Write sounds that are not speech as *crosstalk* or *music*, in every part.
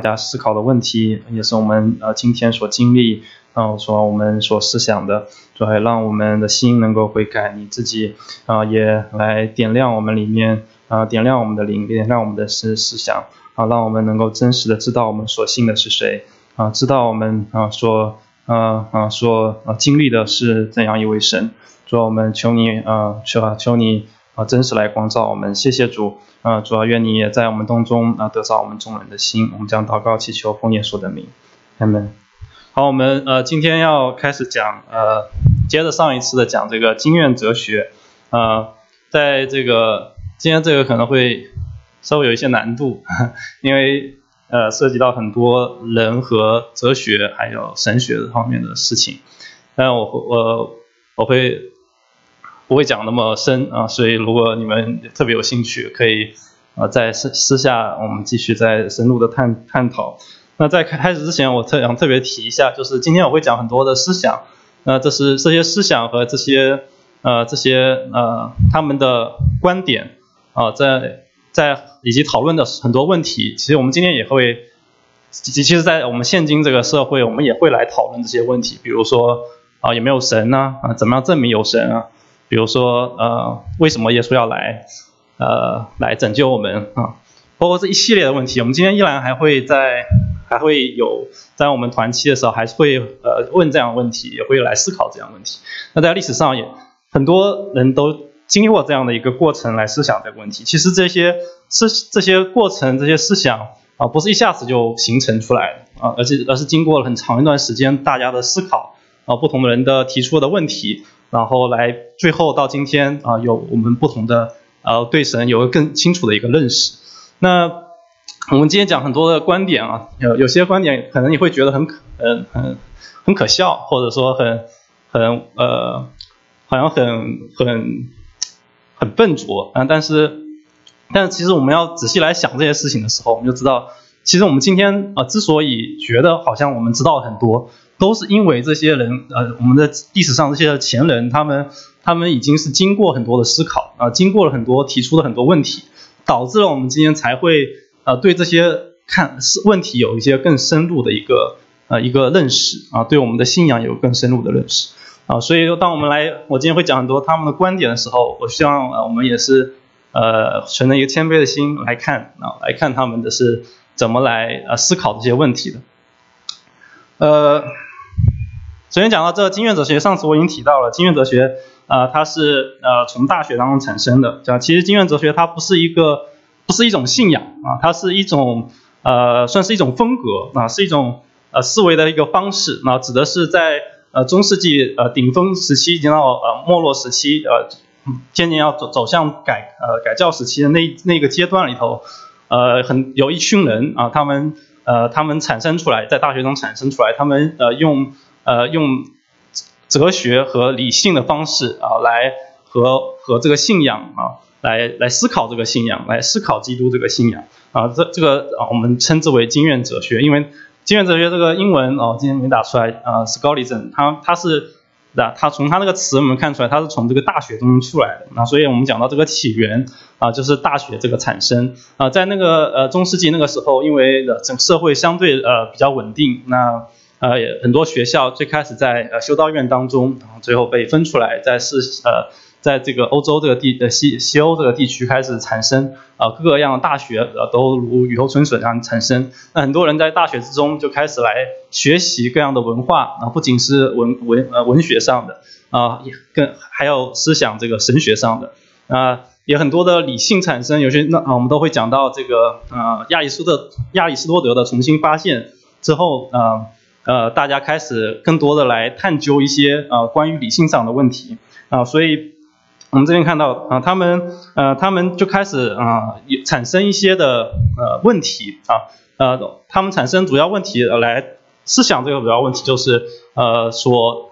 大家思考的问题，也是我们呃今天所经历，然后说我们所思想的，主要让我们的心能够悔改，你自己啊也来点亮我们里面啊点亮我们的灵，点亮我们的思思想啊，让我们能够真实的知道我们所信的是谁啊，知道我们啊所啊啊所啊经历的是怎样一位神，主我们求你啊求啊求你。啊，真实来光照我们，谢谢主。啊，主要愿你也在我们当中啊，得着我们众人的心。我们将祷告祈求奉耶稣的名，阿门。好，我们呃今天要开始讲呃，接着上一次的讲这个经验哲学。呃，在这个今天这个可能会稍微有一些难度，因为呃涉及到很多人和哲学还有神学方面的事情。但我会我我会。不会讲那么深啊，所以如果你们特别有兴趣，可以啊在私私下我们继续再深入的探探讨。那在开开始之前，我特想特别提一下，就是今天我会讲很多的思想，那这是这些思想和这些呃这些呃他们的观点啊，在在以及讨论的很多问题，其实我们今天也会，其其实，在我们现今这个社会，我们也会来讨论这些问题，比如说啊有没有神呢？啊怎么样证明有神啊？比如说，呃，为什么耶稣要来，呃，来拯救我们啊？包括这一系列的问题，我们今天依然还会在，还会有在我们团期的时候，还是会呃问这样的问题，也会来思考这样的问题。那在历史上也很多人都经历过这样的一个过程来思想这个问题。其实这些思这些过程、这些思想啊，不是一下子就形成出来的啊，而且而是经过了很长一段时间大家的思考啊，不同的人的提出的问题。然后来最后到今天啊，有我们不同的呃对神有个更清楚的一个认识。那我们今天讲很多的观点啊，有有些观点可能你会觉得很可嗯很很可笑，或者说很很呃好像很很很笨拙啊。但是但是其实我们要仔细来想这些事情的时候，我们就知道，其实我们今天啊之所以觉得好像我们知道很多。都是因为这些人，呃，我们的历史上这些前人，他们他们已经是经过很多的思考啊，经过了很多提出了很多问题，导致了我们今天才会呃对这些看是问题有一些更深入的一个呃一个认识啊，对我们的信仰有更深入的认识啊，所以说当我们来我今天会讲很多他们的观点的时候，我希望呃我们也是呃存着一个谦卑的心来看啊，来看他们的是怎么来呃思考这些问题的，呃。首先讲到这个经验哲学，上次我已经提到了，经验哲学，呃，它是呃从大学当中产生的。讲其实经验哲学它不是一个，不是一种信仰啊，它是一种呃算是一种风格啊，是一种呃思维的一个方式。那指的是在呃中世纪呃顶峰时期，已经到呃没落时期，呃渐渐要走走向改呃改教时期的那那个阶段里头，呃很有一群人啊，他们呃他们产生出来，在大学中产生出来，他们呃用呃，用哲学和理性的方式啊，来和和这个信仰啊，来来思考这个信仰，来思考基督这个信仰啊，这这个啊，我们称之为经验哲学。因为经验哲学这个英文哦，今天没打出来啊，scholism，它它是啊，它从它那个词我们看出来，它是从这个大学中出来的那，所以我们讲到这个起源啊，就是大学这个产生啊，在那个呃中世纪那个时候，因为整社会相对呃比较稳定，那。呃，很多学校最开始在呃修道院当中，然后最后被分出来，在是呃，在这个欧洲这个地呃西西欧这个地区开始产生啊各个样的大学呃都如雨后春笋一样产生。那很多人在大学之中就开始来学习各样的文化啊，不仅是文文呃文学上的啊，也更还有思想这个神学上的啊，也很多的理性产生。有些那啊我们都会讲到这个呃亚里士的亚里士多德的重新发现之后啊。呃，大家开始更多的来探究一些呃关于理性上的问题啊，所以我们这边看到啊，他们呃他们就开始啊产生一些的呃问题啊呃他们产生主要问题来思想这个主要问题就是呃说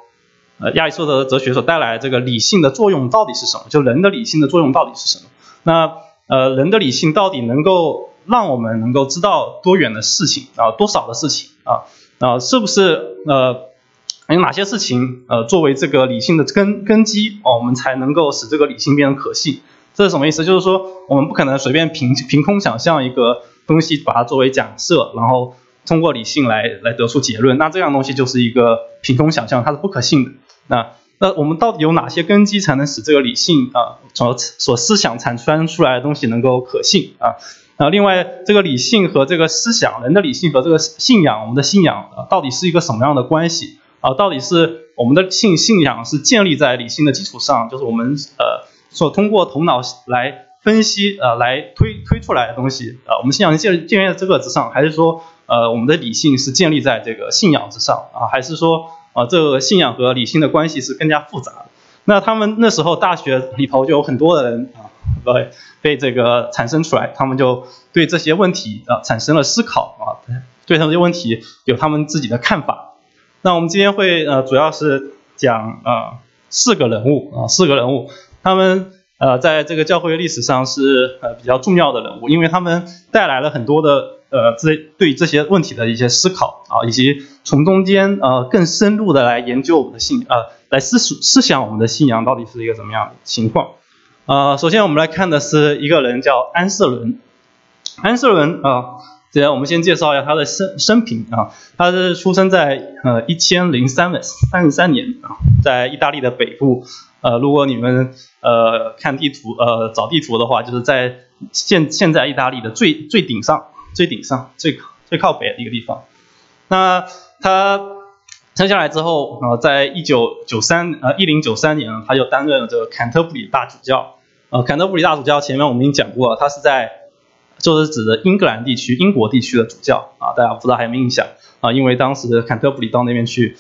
呃亚里士多德哲学所带来这个理性的作用到底是什么？就人的理性的作用到底是什么？那呃人的理性到底能够让我们能够知道多远的事情啊多少的事情啊？啊，是不是呃有哪些事情呃作为这个理性的根根基哦，我们才能够使这个理性变得可信？这是什么意思？就是说我们不可能随便凭凭空想象一个东西把它作为假设，然后通过理性来来得出结论，那这样东西就是一个凭空想象，它是不可信的。那那我们到底有哪些根基才能使这个理性啊所所思想产生出来的东西能够可信啊？啊，另外这个理性和这个思想，人的理性和这个信仰，我们的信仰，到底是一个什么样的关系啊？到底是我们的信信仰是建立在理性的基础上，就是我们呃所通过头脑来分析呃来推推出来的东西啊？我们信仰建建立在这个之上，还是说呃我们的理性是建立在这个信仰之上啊？还是说啊这个信仰和理性的关系是更加复杂？那他们那时候大学里头就有很多的人啊，对。被这个产生出来，他们就对这些问题啊产生了思考啊，对这些问题有他们自己的看法。那我们今天会呃主要是讲啊四个人物啊四个人物，他们呃在这个教会历史上是呃比较重要的人物，因为他们带来了很多的呃这对这些问题的一些思考啊，以及从中间呃更深入的来研究我们的信呃来思思想我们的信仰到底是一个怎么样的情况。呃，首先我们来看的是一个人叫安瑟伦，安瑟伦啊，这样我们先介绍一下他的生生平啊，他是出生在呃一千零三三十三年啊，在意大利的北部，呃，如果你们呃看地图呃找地图的话，就是在现现在意大利的最最顶上最顶上最最靠北的一个地方，那他生下来之后啊，在一九九三呃一零九三年，他就担任了这个坎特布里大主教。呃，坎特布里大主教前面我们已经讲过了，他是在就是指的英格兰地区、英国地区的主教啊，大家不知道还有没有印象啊？因为当时坎特布里到那边去，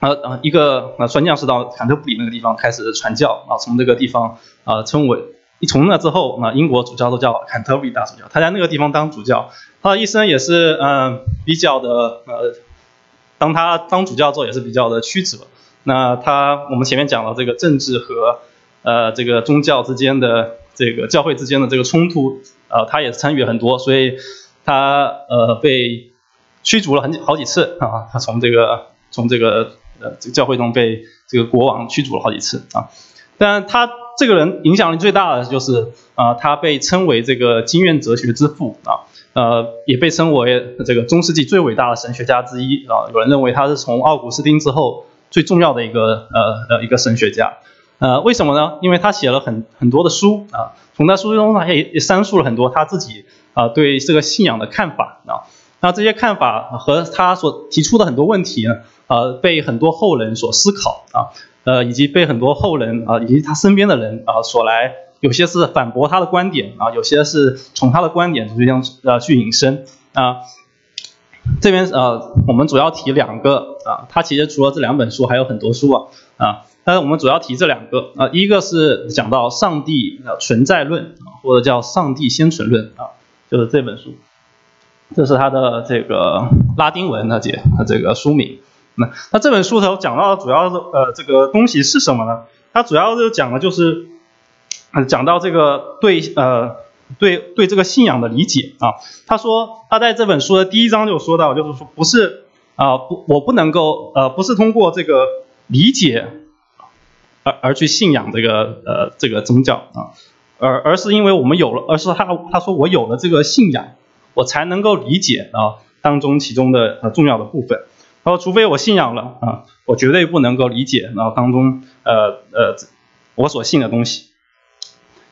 呃呃，一个呃传教士到坎特布里那个地方开始传教啊，从这个地方啊称为，一从那之后啊，英国主教都叫坎特布里大主教，他在那个地方当主教，他的一生也是嗯比较的呃，当他当主教之后也是比较的曲折，那他我们前面讲了这个政治和。呃，这个宗教之间的这个教会之间的这个冲突，呃，他也参与很多，所以他呃被驱逐了很好几次啊，他从这个从这个呃这个教会中被这个国王驱逐了好几次啊，但他这个人影响力最大的就是啊，他被称为这个经验哲学之父啊，呃，也被称为这个中世纪最伟大的神学家之一啊，有人认为他是从奥古斯丁之后最重要的一个呃呃一个神学家。呃，为什么呢？因为他写了很很多的书啊，从他书中呢也也阐述了很多他自己啊对这个信仰的看法啊。那这些看法和他所提出的很多问题呢，呃，被很多后人所思考啊，呃，以及被很多后人啊以及他身边的人啊所来，有些是反驳他的观点啊，有些是从他的观点这样呃去引申啊。这边呃，我们主要提两个啊，他其实除了这两本书，还有很多书啊啊。但是我们主要提这两个啊，一个是讲到上帝存在论或者叫上帝先存论啊，就是这本书，这是它的这个拉丁文的解这个书名。那那这本书头讲到的主要的呃这个东西是什么呢？它主要是讲的就是讲到这个对呃对对这个信仰的理解啊。他说他在这本书的第一章就说到，就是说不是啊不我不能够呃不是通过这个理解。而而去信仰这个呃这个宗教啊，而而是因为我们有了，而是他他说我有了这个信仰，我才能够理解啊当中其中的呃重要的部分。他说除非我信仰了啊，我绝对不能够理解然后当中呃呃我所信的东西。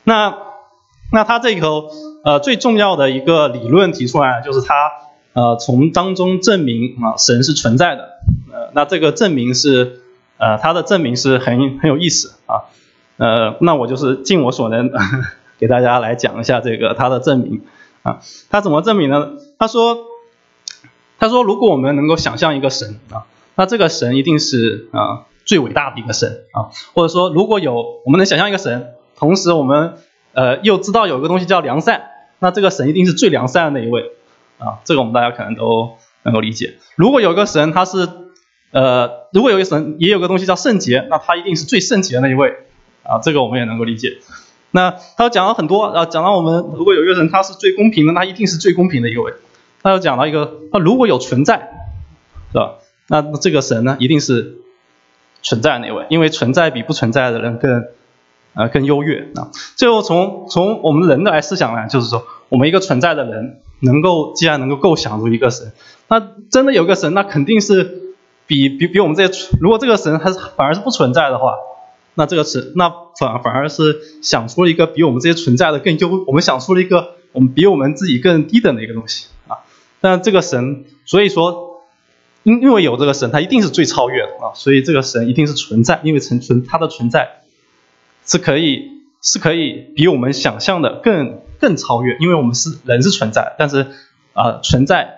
那那他这头呃最重要的一个理论提出来就是他呃从当中证明啊神是存在的，呃那这个证明是。呃，他的证明是很很有意思啊，呃，那我就是尽我所能 *laughs* 给大家来讲一下这个他的证明啊，他怎么证明呢？他说，他说如果我们能够想象一个神啊，那这个神一定是啊最伟大的一个神啊，或者说如果有我们能想象一个神，同时我们呃又知道有一个东西叫良善，那这个神一定是最良善的那一位啊，这个我们大家可能都能够理解。如果有一个神，他是呃，如果有一个神，也有个东西叫圣洁，那他一定是最圣洁的那一位啊，这个我们也能够理解。那他讲了很多啊，讲到我们如果有一个人他是最公平的，那一定是最公平的一位。他又讲到一个，他如果有存在，是吧？那这个神呢，一定是存在那位，因为存在比不存在的人更啊更优越啊。最后从从我们人的来思想呢，就是说我们一个存在的人能够既然能够构想出一个神，那真的有个神，那肯定是比比比我们这些，如果这个神还是反而是不存在的话，那这个神那反反而是想出了一个比我们这些存在的更优，我们想出了一个我们比我们自己更低等的一个东西啊。但这个神，所以说因因为有这个神，他一定是最超越的啊，所以这个神一定是存在，因为存存它的存在是可以。是可以比我们想象的更更超越，因为我们是人是存在，但是啊存在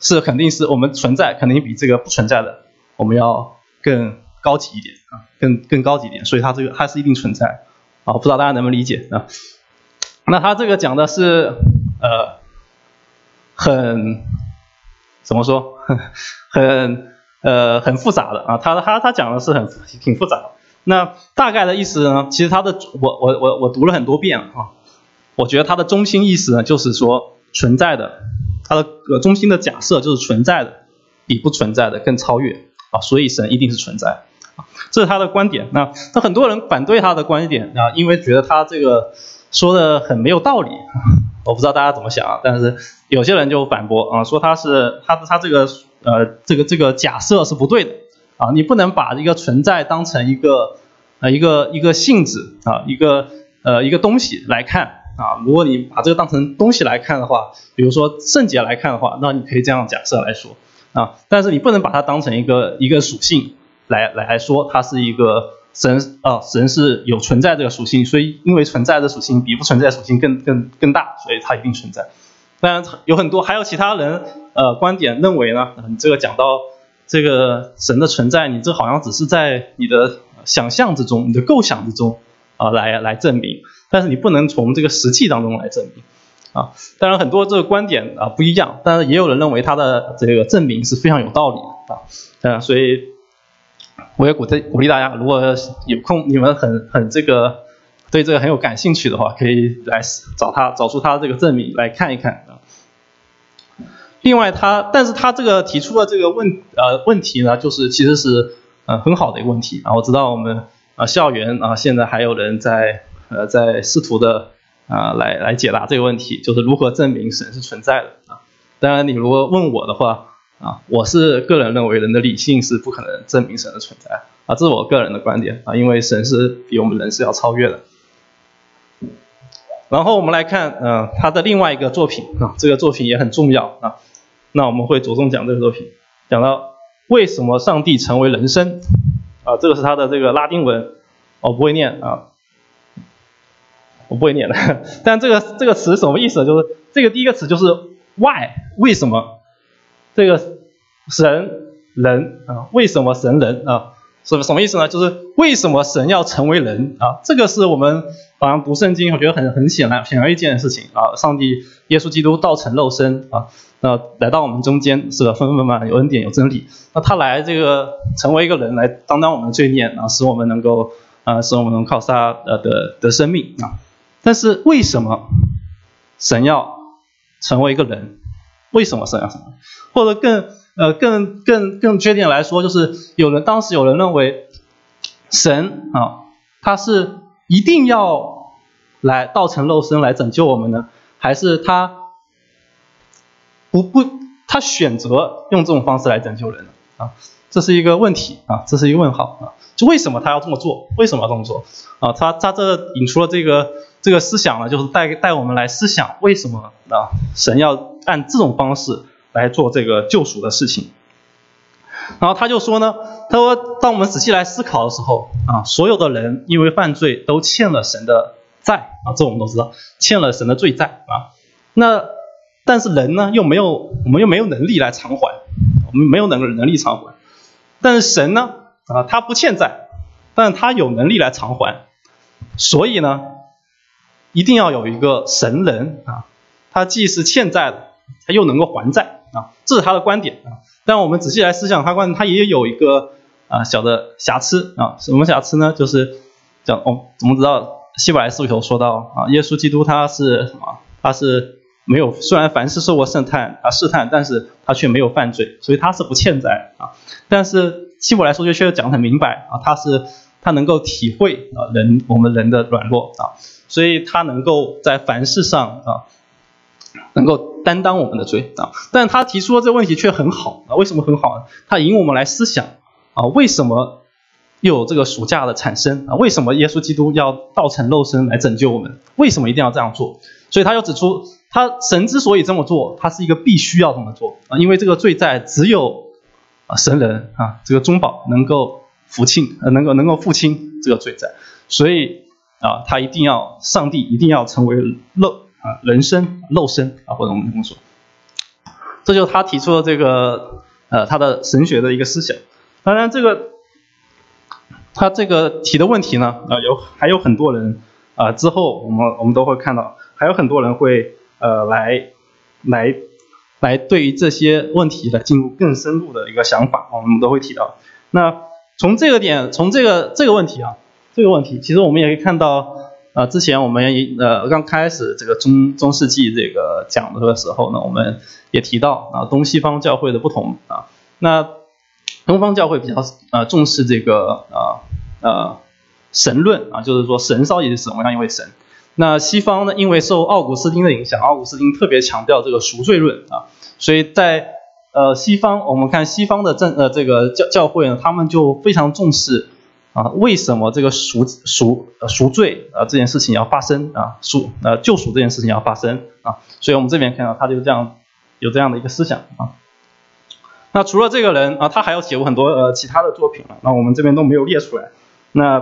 是肯定是我们存在肯定比这个不存在的我们要更高级一点啊，更更高级一点，所以它这个它是一定存在啊，不知道大家能不能理解啊？那他这个讲的是呃很怎么说 *laughs* 很呃很复杂的啊，他他他讲的是很挺复杂的。那大概的意思呢？其实它的我我我我读了很多遍啊，我觉得它的中心意思呢，就是说存在的，它的呃中心的假设就是存在的比不存在的更超越啊，所以神一定是存在，这是他的观点。那那很多人反对他的观点啊，因为觉得他这个说的很没有道理，*laughs* 我不知道大家怎么想啊，但是有些人就反驳啊，说他是他他这个呃这个这个假设是不对的。啊，你不能把一个存在当成一个呃一个一个性质啊，一个呃一个东西来看啊。如果你把这个当成东西来看的话，比如说圣洁来看的话，那你可以这样假设来说啊。但是你不能把它当成一个一个属性来来来说，它是一个神啊，神是有存在这个属性，所以因为存在的属性比不存在属性更更更大，所以它一定存在。当然有很多还有其他人呃观点认为呢，你这个讲到。这个神的存在，你这好像只是在你的想象之中、你的构想之中啊来来证明，但是你不能从这个实际当中来证明啊。当然很多这个观点啊不一样，但是也有人认为他的这个证明是非常有道理的啊。嗯，所以我也鼓励鼓励大家，如果有空你们很很这个对这个很有感兴趣的话，可以来找他找出他这个证明来看一看啊。另外，他，但是他这个提出的这个问呃问题呢，就是其实是呃很好的一个问题啊。我知道我们啊校园啊现在还有人在呃在试图的啊来来解答这个问题，就是如何证明神是存在的啊。当然，你如果问我的话啊，我是个人认为人的理性是不可能证明神的存在啊，这是我个人的观点啊，因为神是比我们人是要超越的。然后我们来看嗯他的另外一个作品啊，这个作品也很重要啊。那我们会着重讲这个作品，讲到为什么上帝成为人生，啊，这个是他的这个拉丁文，我不会念啊，我不会念的，但这个这个词什么意思？就是这个第一个词就是 why 为什么，这个神人啊，为什么神人啊？什什么意思呢？就是为什么神要成为人啊？这个是我们好像读圣经，我觉得很很显然显而易见的事情啊。上帝耶稣基督道成肉身啊，那来到我们中间是吧？分分满满有恩典有真理。那他来这个成为一个人来担当我们的罪孽啊，使我们能够啊，使我们能靠他呃的的生命啊。但是为什么神要成为一个人？为什么神要什么？或者更？呃，更更更确定来说，就是有人当时有人认为，神啊，他是一定要来道成肉身来拯救我们呢，还是他不不他选择用这种方式来拯救人呢？啊，这是一个问题啊，这是一个问号啊，就为什么他要这么做？为什么要这么做？啊，他他这引出了这个这个思想呢，就是带带我们来思想为什么啊，神要按这种方式。来做这个救赎的事情，然后他就说呢，他说，当我们仔细来思考的时候啊，所有的人因为犯罪都欠了神的债啊，这我们都知道，欠了神的罪债啊。那但是人呢，又没有我们又没有能力来偿还，我们没有能能力偿还。但是神呢啊，他不欠债，但是他有能力来偿还，所以呢，一定要有一个神人啊，他既是欠债的，他又能够还债。啊，这是他的观点啊。但我们仔细来思想，他观点他也有一个啊小的瑕疵啊。什么瑕疵呢？就是讲哦，怎么知道希伯来书里头说到啊，耶稣基督他是什么？他是没有，虽然凡事受过试探啊试探，但是他却没有犯罪，所以他是不欠债啊。但是希伯来说就确实讲得很明白啊，他是他能够体会啊人我们人的软弱啊，所以他能够在凡事上啊能够。担当我们的罪啊。但他提出的这个问题却很好啊，为什么很好呢？他引我们来思想啊，为什么又有这个暑假的产生啊？为什么耶稣基督要道成肉身来拯救我们？为什么一定要这样做？所以他又指出，他神之所以这么做，他是一个必须要这么做啊，因为这个罪在只有啊神人啊这个中保能够付清，呃能够能够付清这个罪债，所以啊他一定要上帝一定要成为肉啊人身肉身啊或者我们这么说，这就是他提出的这个呃他的神学的一个思想。当然这个他这个提的问题呢啊有还有很多人。啊，之后我们我们都会看到，还有很多人会呃来来来对于这些问题的进入更深入的一个想法，我们都会提到。那从这个点，从这个这个问题啊，这个问题，其实我们也可以看到，呃，之前我们呃刚开始这个中中世纪这个讲的时候呢，我们也提到啊东西方教会的不同啊，那东方教会比较呃重视这个啊呃。神论啊，就是说神到底是什么样一位神？那西方呢，因为受奥古斯丁的影响，奥古斯丁特别强调这个赎罪论啊，所以在呃西方，我们看西方的政呃这个教教会呢，他们就非常重视啊，为什么这个赎赎赎罪啊这件事情要发生啊，赎呃救赎这件事情要发生啊，所以我们这边看到他就这样有这样的一个思想啊。那除了这个人啊，他还有写过很多呃其他的作品啊，那我们这边都没有列出来。那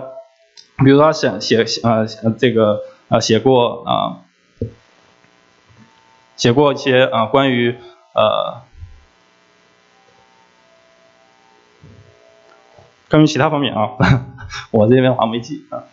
比如说，写写呃这个呃写过啊，写过一些啊关于呃关于其他方面啊，*laughs* 我这边好像没记啊，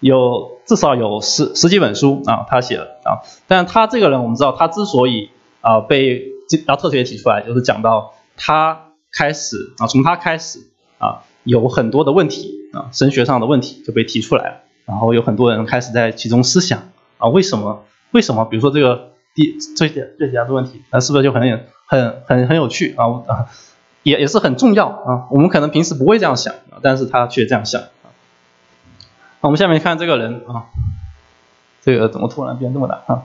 有至少有十十几本书啊，他写的啊，但他这个人我们知道，他之所以啊被要特别提出来，就是讲到他开始啊，从他开始啊。有很多的问题啊，神学上的问题就被提出来了，然后有很多人开始在其中思想啊，为什么？为什么？比如说这个第最最简单的问题，那是不是就很很很很有趣啊？啊，也也是很重要啊。我们可能平时不会这样想啊，但是他却这样想啊。那我们下面看这个人啊，这个怎么突然变这么大啊？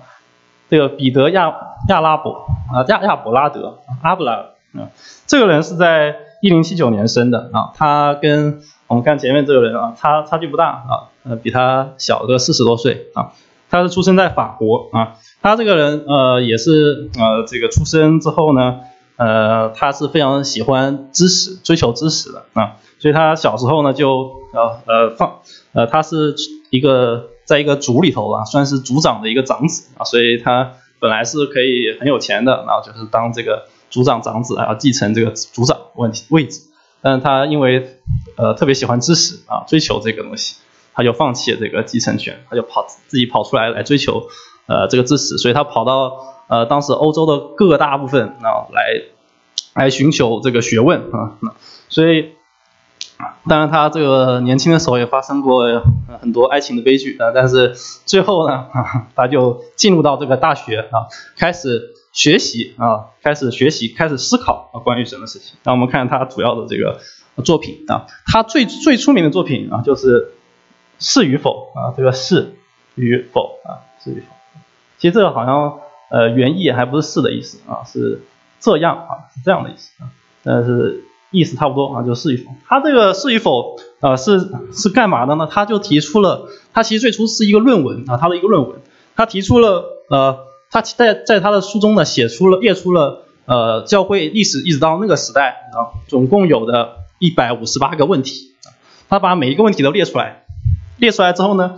这个彼得亚亚拉伯啊亚亚伯拉德阿布拉啊，这个人是在。一零七九年生的啊，他跟我们看前面这个人啊，差差距不大啊，呃，比他小个四十多岁啊。他是出生在法国啊，他这个人呃也是呃这个出生之后呢，呃他是非常喜欢知识、追求知识的啊，所以他小时候呢就呃呃放呃他是一个在一个族里头啊，算是族长的一个长子啊，所以他本来是可以很有钱的，然后就是当这个。族长长子啊，要继承这个族长问题位置，但是他因为呃特别喜欢知识啊，追求这个东西，他就放弃了这个继承权，他就跑自己跑出来来追求呃这个知识，所以他跑到呃当时欧洲的各大部分啊来来寻求这个学问啊，所以当然他这个年轻的时候也发生过很多爱情的悲剧啊，但是最后呢，*laughs* 他就进入到这个大学啊，开始。学习啊，开始学习，开始思考啊，关于什么事情。那我们看他主要的这个作品啊，他最最出名的作品啊，就是是与否啊，这个是与否啊，是与否。其实这个好像呃原意还不是是的意思啊，是这样啊，是这样的意思啊，但是意思差不多啊，就是与否。他这个是与否啊，是是干嘛的呢？他就提出了，他其实最初是一个论文啊，他的一个论文，他提出了呃。他在在他的书中呢，写出了列出了呃教会历史一直到那个时代啊，总共有的一百五十八个问题，他把每一个问题都列出来，列出来之后呢，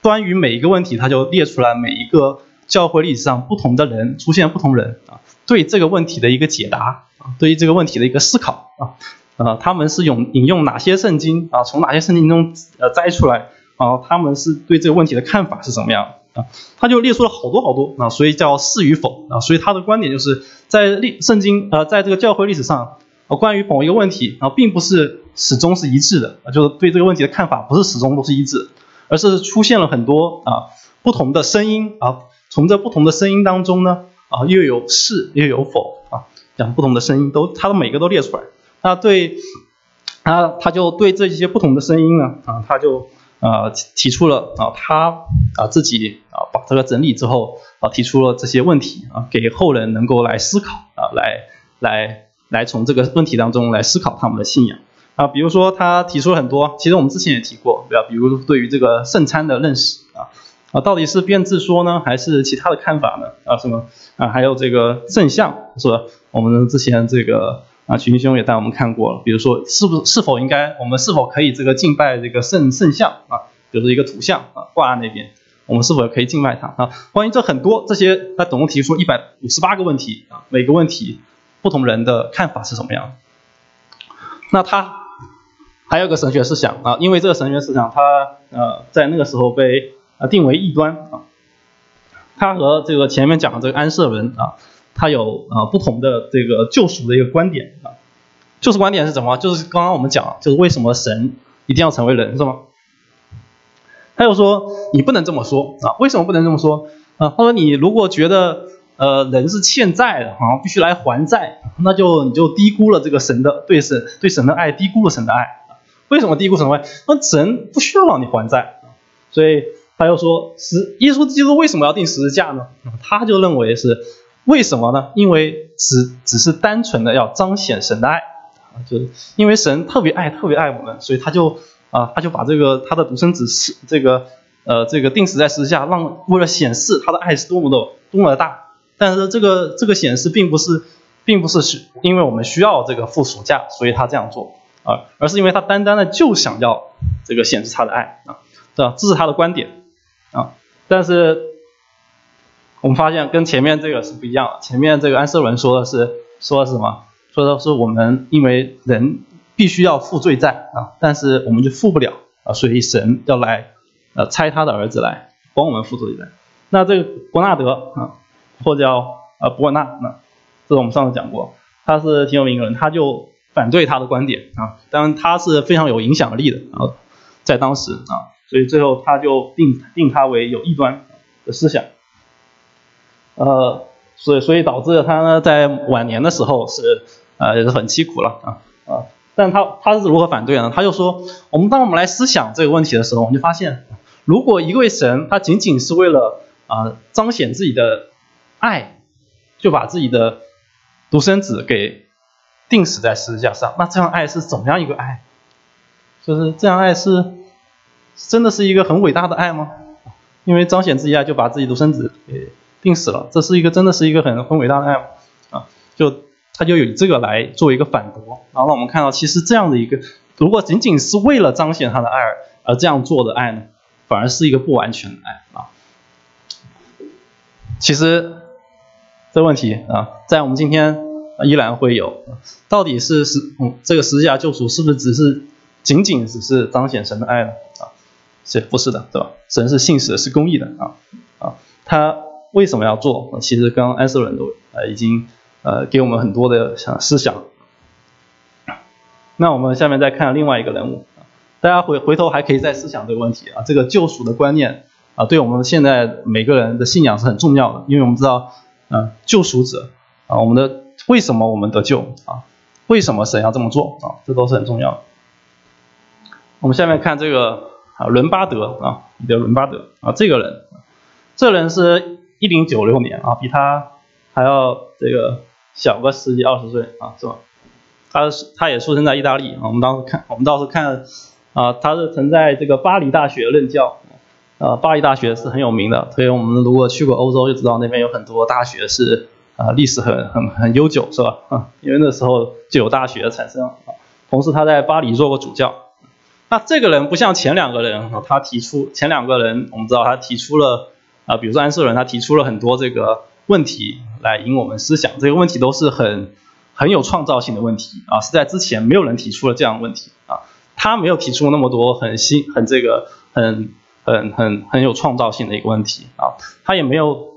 关于每一个问题，他就列出来每一个教会历史上不同的人出现不同人啊，对这个问题的一个解答啊，对于这个问题的一个思考啊，呃，他们是用引用哪些圣经啊，从哪些圣经中呃摘出来然啊，他们是对这个问题的看法是怎么样？啊，他就列出了好多好多啊，所以叫是与否啊，所以他的观点就是在历圣经呃，在这个教会历史上啊，关于某一个问题啊，并不是始终是一致的啊，就是对这个问题的看法不是始终都是一致，而是出现了很多啊不同的声音啊，从这不同的声音当中呢啊，又有是又有否啊，讲不同的声音都，他的每个都列出来，那对，他他就对这些不同的声音呢啊，他就。啊提出了啊他啊自己啊把这个整理之后啊提出了这些问题啊给后人能够来思考啊来来来从这个问题当中来思考他们的信仰啊比如说他提出了很多，其实我们之前也提过，对吧？比如对于这个圣餐的认识啊啊到底是变质说呢，还是其他的看法呢？啊什么啊还有这个圣像是吧？我们之前这个。啊，群兄也带我们看过了，比如说是不是是否应该，我们是否可以这个敬拜这个圣圣像啊，比如说一个图像啊挂那边，我们是否可以敬拜它啊？关于这很多这些，他总共提出一百五十八个问题啊，每个问题不同人的看法是什么样？那他还有个神学思想啊，因为这个神学思想，他呃在那个时候被啊定为异端啊，他和这个前面讲的这个安瑟文啊。他有啊不同的这个救赎的一个观点啊，救赎观点是什么？就是刚刚我们讲，就是为什么神一定要成为人，是吗？他又说你不能这么说啊，为什么不能这么说啊？他说你如果觉得呃人是欠债的啊，必须来还债，那就你就低估了这个神的对神对神的爱，低估了神的爱。为什么低估神的爱？那神不需要让你还债，所以他又说十耶稣基督为什么要定十字架呢？他就认为是。为什么呢？因为只只是单纯的要彰显神的爱啊，就是因为神特别爱特别爱我们，所以他就啊他就把这个他的独生子是这个呃这个定死在十字架，让为了显示他的爱是多么的多么的大。但是这个这个显示并不是并不是是因为我们需要这个付暑假，所以他这样做啊，而是因为他单单的就想要这个显示他的爱啊，对吧？这是他的观点啊，但是。我们发现跟前面这个是不一样。前面这个安瑟伦说的是说的是什么？说的是我们因为人必须要负罪债啊，但是我们就负不了啊，所以神要来呃差他的儿子来帮我们负罪债。那这个伯纳德啊，或者叫呃伯纳，那这是我们上次讲过，他是挺有名的人，他就反对他的观点啊，当然他是非常有影响力的啊，在当时啊，所以最后他就定定他为有异端的思想。呃，所以所以导致他呢，在晚年的时候是呃也是很凄苦了啊啊，但他他是如何反对呢？他就说，我们当我们来思想这个问题的时候，我们就发现，如果一位神他仅仅是为了啊彰显自己的爱，就把自己的独生子给钉死在十字架上，那这样爱是怎么样一个爱？就是这样爱是真的是一个很伟大的爱吗？因为彰显自己爱，就把自己独生子给。病死了，这是一个真的是一个很很伟大的爱啊！就他就以这个来做一个反驳，然后让我们看到，其实这样的一个，如果仅仅是为了彰显他的爱而这样做的爱呢，反而是一个不完全的爱啊。其实这问题啊，在我们今天依然会有，到底是是这个十字架救赎是不是只是仅仅只是彰显神的爱呢？啊，是不是的，对吧？神是信实的，是公义的啊啊，他。为什么要做？其实刚刚安瑟伦都呃已经呃给我们很多的想思想。那我们下面再看另外一个人物，大家回回头还可以再思想这个问题啊，这个救赎的观念啊，对我们现在每个人的信仰是很重要的，因为我们知道啊救赎者啊，我们的为什么我们得救啊？为什么神要这么做啊？这都是很重要的。我们下面看这个啊伦巴德啊，彼得伦巴德啊，这个人，这人是。一零九六年啊，比他还要这个小个十几二十岁啊，是吧？他是他也出生在意大利。我们当时看，我们当时看啊，他是曾在这个巴黎大学任教啊。巴黎大学是很有名的，所以我们如果去过欧洲，就知道那边有很多大学是啊，历史很很很悠久，是吧？啊，因为那时候就有大学产生啊。同时他在巴黎做过主教。那这个人不像前两个人啊，他提出前两个人，我们知道他提出了。啊，比如说安瑟伦，他提出了很多这个问题来引我们思想，这个问题都是很很有创造性的问题啊，是在之前没有人提出了这样的问题啊，他没有提出那么多很新、很这个、很很很很有创造性的一个问题啊，他也没有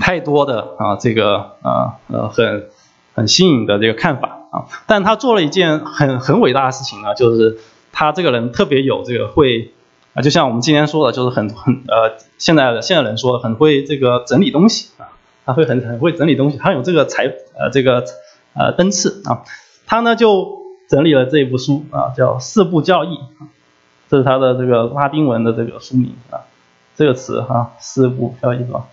太多的啊这个啊呃很很新颖的这个看法啊，但他做了一件很很伟大的事情呢，就是他这个人特别有这个会。啊，就像我们今天说的，就是很很呃，现在的现在人说很会这个整理东西啊，他会很很会整理东西，他有这个才呃这个呃灯次啊，他呢就整理了这一部书啊，叫《四部教义》这是他的这个拉丁文的这个书名啊，这个词哈，四部教义是吧？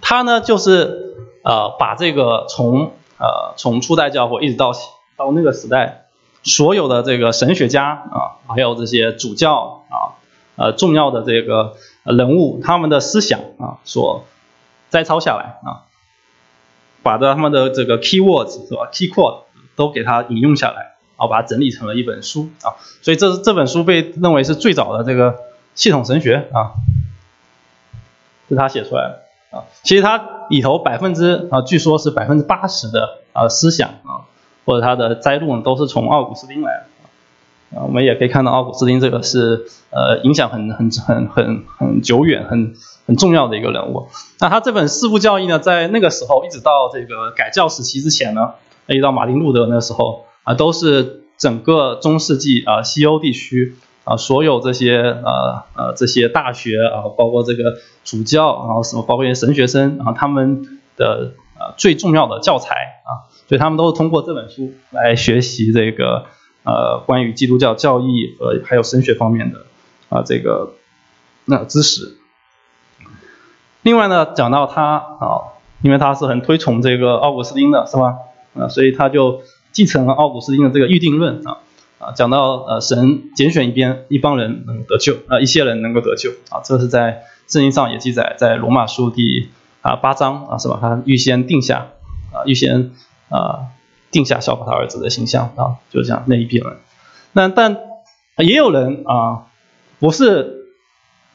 他呢就是呃把这个从呃从初代教会一直到到那个时代，所有的这个神学家啊，还有这些主教啊，呃重要的这个人物他们的思想啊所摘抄下来啊，把的他们的这个 key words 是吧？key quote 都给他引用下来。然后把它整理成了一本书啊，所以这这本书被认为是最早的这个系统神学啊，是他写出来的啊。其实它里头百分之啊，据说是百分之八十的啊思想啊，或者他的摘录呢，都是从奥古斯丁来的啊。我们也可以看到奥古斯丁这个是呃影响很很很很很久远、很很重要的一个人物。那他这本四部教义呢，在那个时候一直到这个改教时期之前呢，一直到马丁路德那时候。啊，都是整个中世纪啊，西欧地区啊，所有这些呃呃这些大学啊，包括这个主教，然后什么，包括一些神学生啊，他们的呃最重要的教材啊，所以他们都是通过这本书来学习这个呃关于基督教教义和还有神学方面的啊这个那知识。另外呢，讲到他啊，因为他是很推崇这个奥古斯丁的，是吧？啊，所以他就。继承了奥古斯丁的这个预定论啊啊，讲到呃神拣选一边一帮人能得救啊，一些人能够得救啊，这是在圣经上也记载，在罗马书第啊八章啊是吧？他预先定下啊预先啊定下效法他儿子的形象啊，就这样那一批人。那但也有人啊不是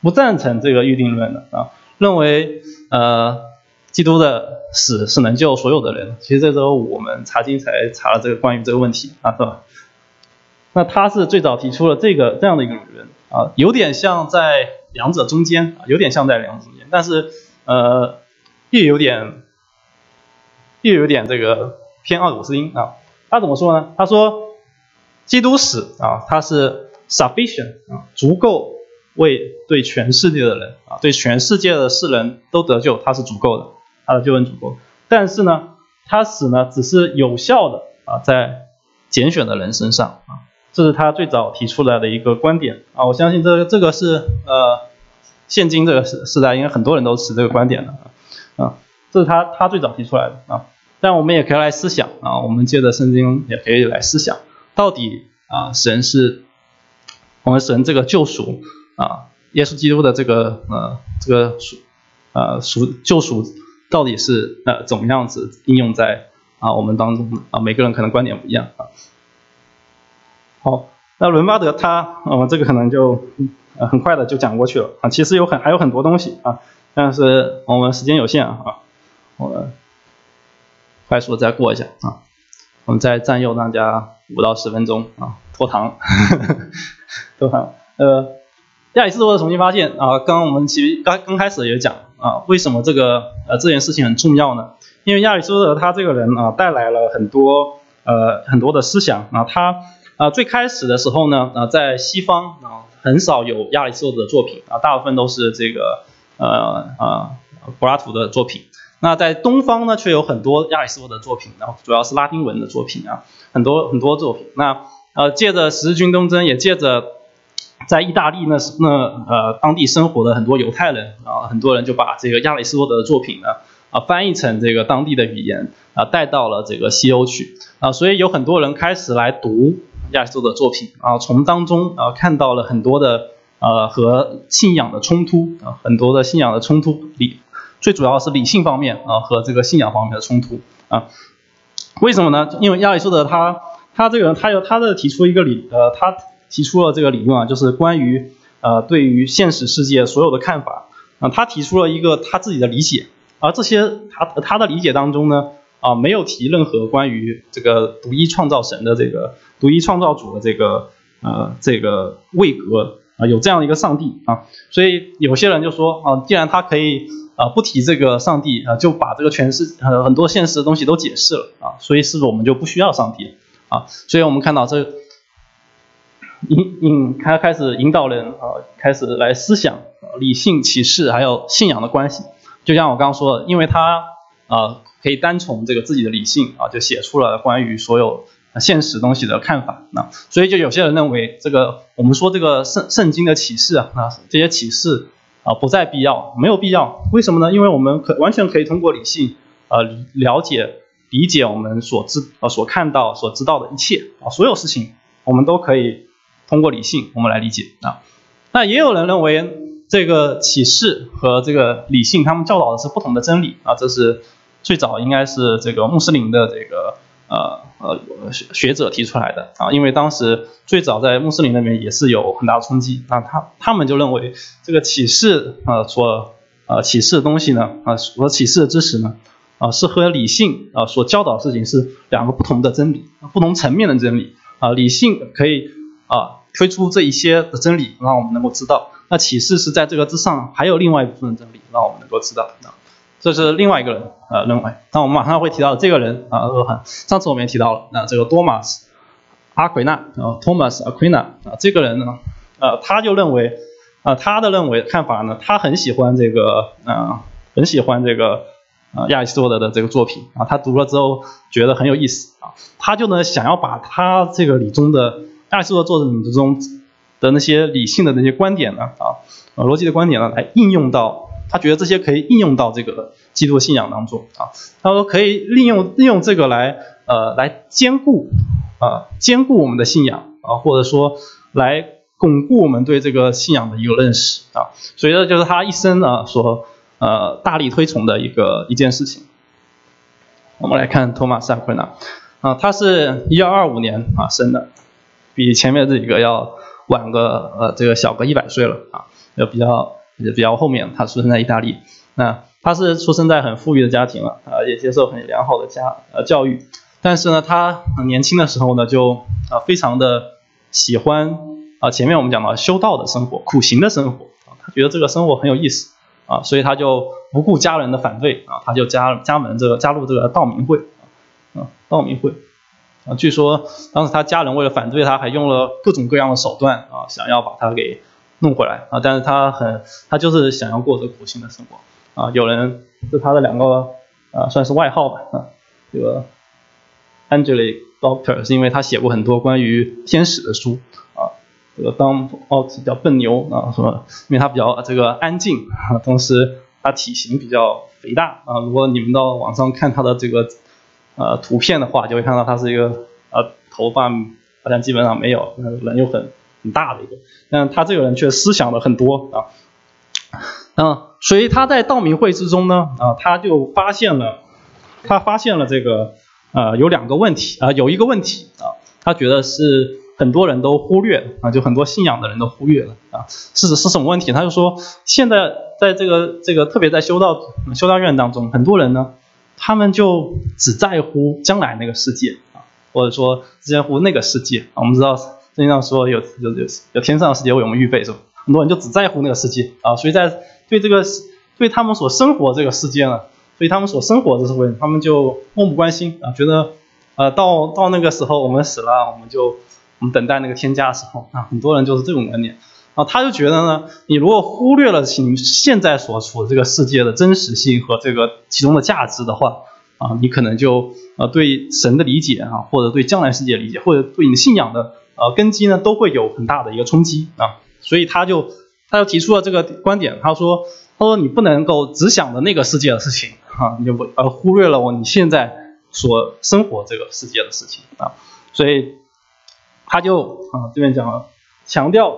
不赞成这个预定论的啊，认为呃。基督的死是能救所有的人。其实这时候我们查经才查了这个关于这个问题啊，是吧？那他是最早提出了这个这样的一个理论啊，有点像在两者中间，有点像在两者中间，但是呃，又有点又有点这个偏奥古斯丁啊。他怎么说呢？他说基督死啊，他是 sufficient 啊，足够为对全世界的人啊，对全世界的世人都得救，他是足够的。他的救恩足够，但是呢，他死呢只是有效的啊，在拣选的人身上啊，这是他最早提出来的一个观点啊。我相信这个这个是呃，现今这个时时代应该很多人都持这个观点的啊，这是他他最早提出来的啊。但我们也可以来思想啊，我们借着圣经也可以来思想，到底啊，神是我们神这个救赎啊，耶稣基督的这个呃这个赎呃赎救赎。到底是呃怎么样子应用在啊我们当中啊？每个人可能观点不一样啊。好，那伦巴德他呃这个可能就很快的就讲过去了啊。其实有很还有很多东西啊，但是我们时间有限啊，我们快速再过一下啊。我们再占用大家五到十分钟啊，拖堂，*laughs* 拖堂。呃，亚里士多德重新发现啊，刚刚我们其实刚刚开始也讲。啊，为什么这个呃这件事情很重要呢？因为亚里士多德他这个人啊，带来了很多呃很多的思想啊。他啊最开始的时候呢，啊在西方啊很少有亚里士多德的作品啊，大部分都是这个呃啊柏拉图的作品。那在东方呢，却有很多亚里士多德作品，然后主要是拉丁文的作品啊，很多很多作品。那呃借着十字军东征，也借着。在意大利那是那呃当地生活的很多犹太人啊，很多人就把这个亚里士多德的作品呢啊翻译成这个当地的语言啊带到了这个西欧去啊，所以有很多人开始来读亚里士多德作品啊，从当中啊看到了很多的呃和信仰的冲突啊，很多的信仰的冲突里最主要是理性方面啊和这个信仰方面的冲突啊，为什么呢？因为亚里士多德他他这个人他有他的提出一个理呃他。提出了这个理论啊，就是关于呃对于现实世界所有的看法啊，他提出了一个他自己的理解，而这些他他的理解当中呢啊没有提任何关于这个独一创造神的这个独一创造主的这个呃这个位格啊有这样一个上帝啊，所以有些人就说啊，既然他可以啊不提这个上帝啊，就把这个全世呃很多现实的东西都解释了啊，所以是不是我们就不需要上帝啊？所以我们看到这。引引他开始引导人啊，开始来思想理性启示还有信仰的关系。就像我刚刚说的，因为他啊可以单从这个自己的理性啊，就写出了关于所有现实东西的看法啊，所以就有些人认为这个我们说这个圣圣经的启示啊，啊这些启示啊不再必要，没有必要，为什么呢？因为我们可完全可以通过理性呃了解理解我们所知呃所看到所知道的一切啊，所有事情我们都可以通过理性我们来理解啊。那也有人认为这个启示和这个理性他们教导的是不同的真理啊，这是最早应该是这个穆斯林的这个。呃呃，学学者提出来的啊，因为当时最早在穆斯林那边也是有很大的冲击，那他他们就认为这个启示啊所呃启示的东西呢啊所启示的知识呢啊是和理性啊所教导的事情是两个不同的真理，不同层面的真理啊，理性可以啊推出这一些的真理让我们能够知道，那启示是在这个之上还有另外一部分真理让我们能够知道啊。这是另外一个人呃认为，那我们马上会提到这个人啊，厄罕。上次我们也提到了，那这个多马斯阿奎纳啊，Thomas Aquina 啊，这个人呢，呃，他就认为啊，他的认为看法呢，他很喜欢这个啊，很喜欢这个啊亚里士多德的这个作品啊，他读了之后觉得很有意思啊，他就呢想要把他这个理中的亚里士多德作品之中的那些理性的那些观点呢啊，逻辑的观点呢来应用到。他觉得这些可以应用到这个基督信仰当中啊，他说可以利用利用这个来呃来兼顾啊兼顾我们的信仰啊，或者说来巩固我们对这个信仰的一个认识啊，所以这就是他一生啊所呃大力推崇的一个一件事情。我们来看托马斯·阿奎那啊，他是一二二五年啊生的，比前面这几个要晚个呃这个小个一百岁了啊，要比较。也比较后面，他出生在意大利，那他是出生在很富裕的家庭了，啊，也接受很良好的家呃教育，但是呢，他年轻的时候呢，就啊非常的喜欢啊前面我们讲到修道的生活，苦行的生活啊，他觉得这个生活很有意思啊，所以他就不顾家人的反对啊，他就加加盟这个加入这个道明会啊，道明会啊，据说当时他家人为了反对他，还用了各种各样的手段啊，想要把他给。弄回来啊！但是他很，他就是想要过着苦行的生活啊。有人是他的两个啊，算是外号吧啊。这个 Angelic Doctor 是因为他写过很多关于天使的书啊。这个 Dom Out 叫笨牛啊，说因为他比较这个安静啊，同时他体型比较肥大啊。如果你们到网上看他的这个呃图片的话，就会看到他是一个呃头发好像基本上没有，人又很。很大的一个，但他这个人却思想了很多啊，嗯，所以他在道明会之中呢，啊，他就发现了，他发现了这个，呃，有两个问题啊，有一个问题啊，他觉得是很多人都忽略啊，就很多信仰的人都忽略了啊，是是什么问题？他就说，现在在这个这个特别在修道修道院当中，很多人呢，他们就只在乎将来那个世界啊，或者说只在乎那个世界，我们知道。圣经上说有有有有天上的世界为我们预备，是吧？很多人就只在乎那个世界啊，所以在对这个对他们所生活这个世界呢，对他们所生活的社会，他们就漠不关心啊，觉得呃到到那个时候我们死了，我们就我们等待那个天家的时候啊，很多人就是这种观念啊，他就觉得呢，你如果忽略了你现在所处的这个世界的真实性和这个其中的价值的话啊，你可能就呃对神的理解啊，或者对将来世界理解，或者对你信仰的。呃，根基呢都会有很大的一个冲击啊，所以他就他就提出了这个观点，他说他说你不能够只想着那个世界的事情啊，你就不呃忽略了我你现在所生活这个世界的事情啊，所以他就啊这边讲了强调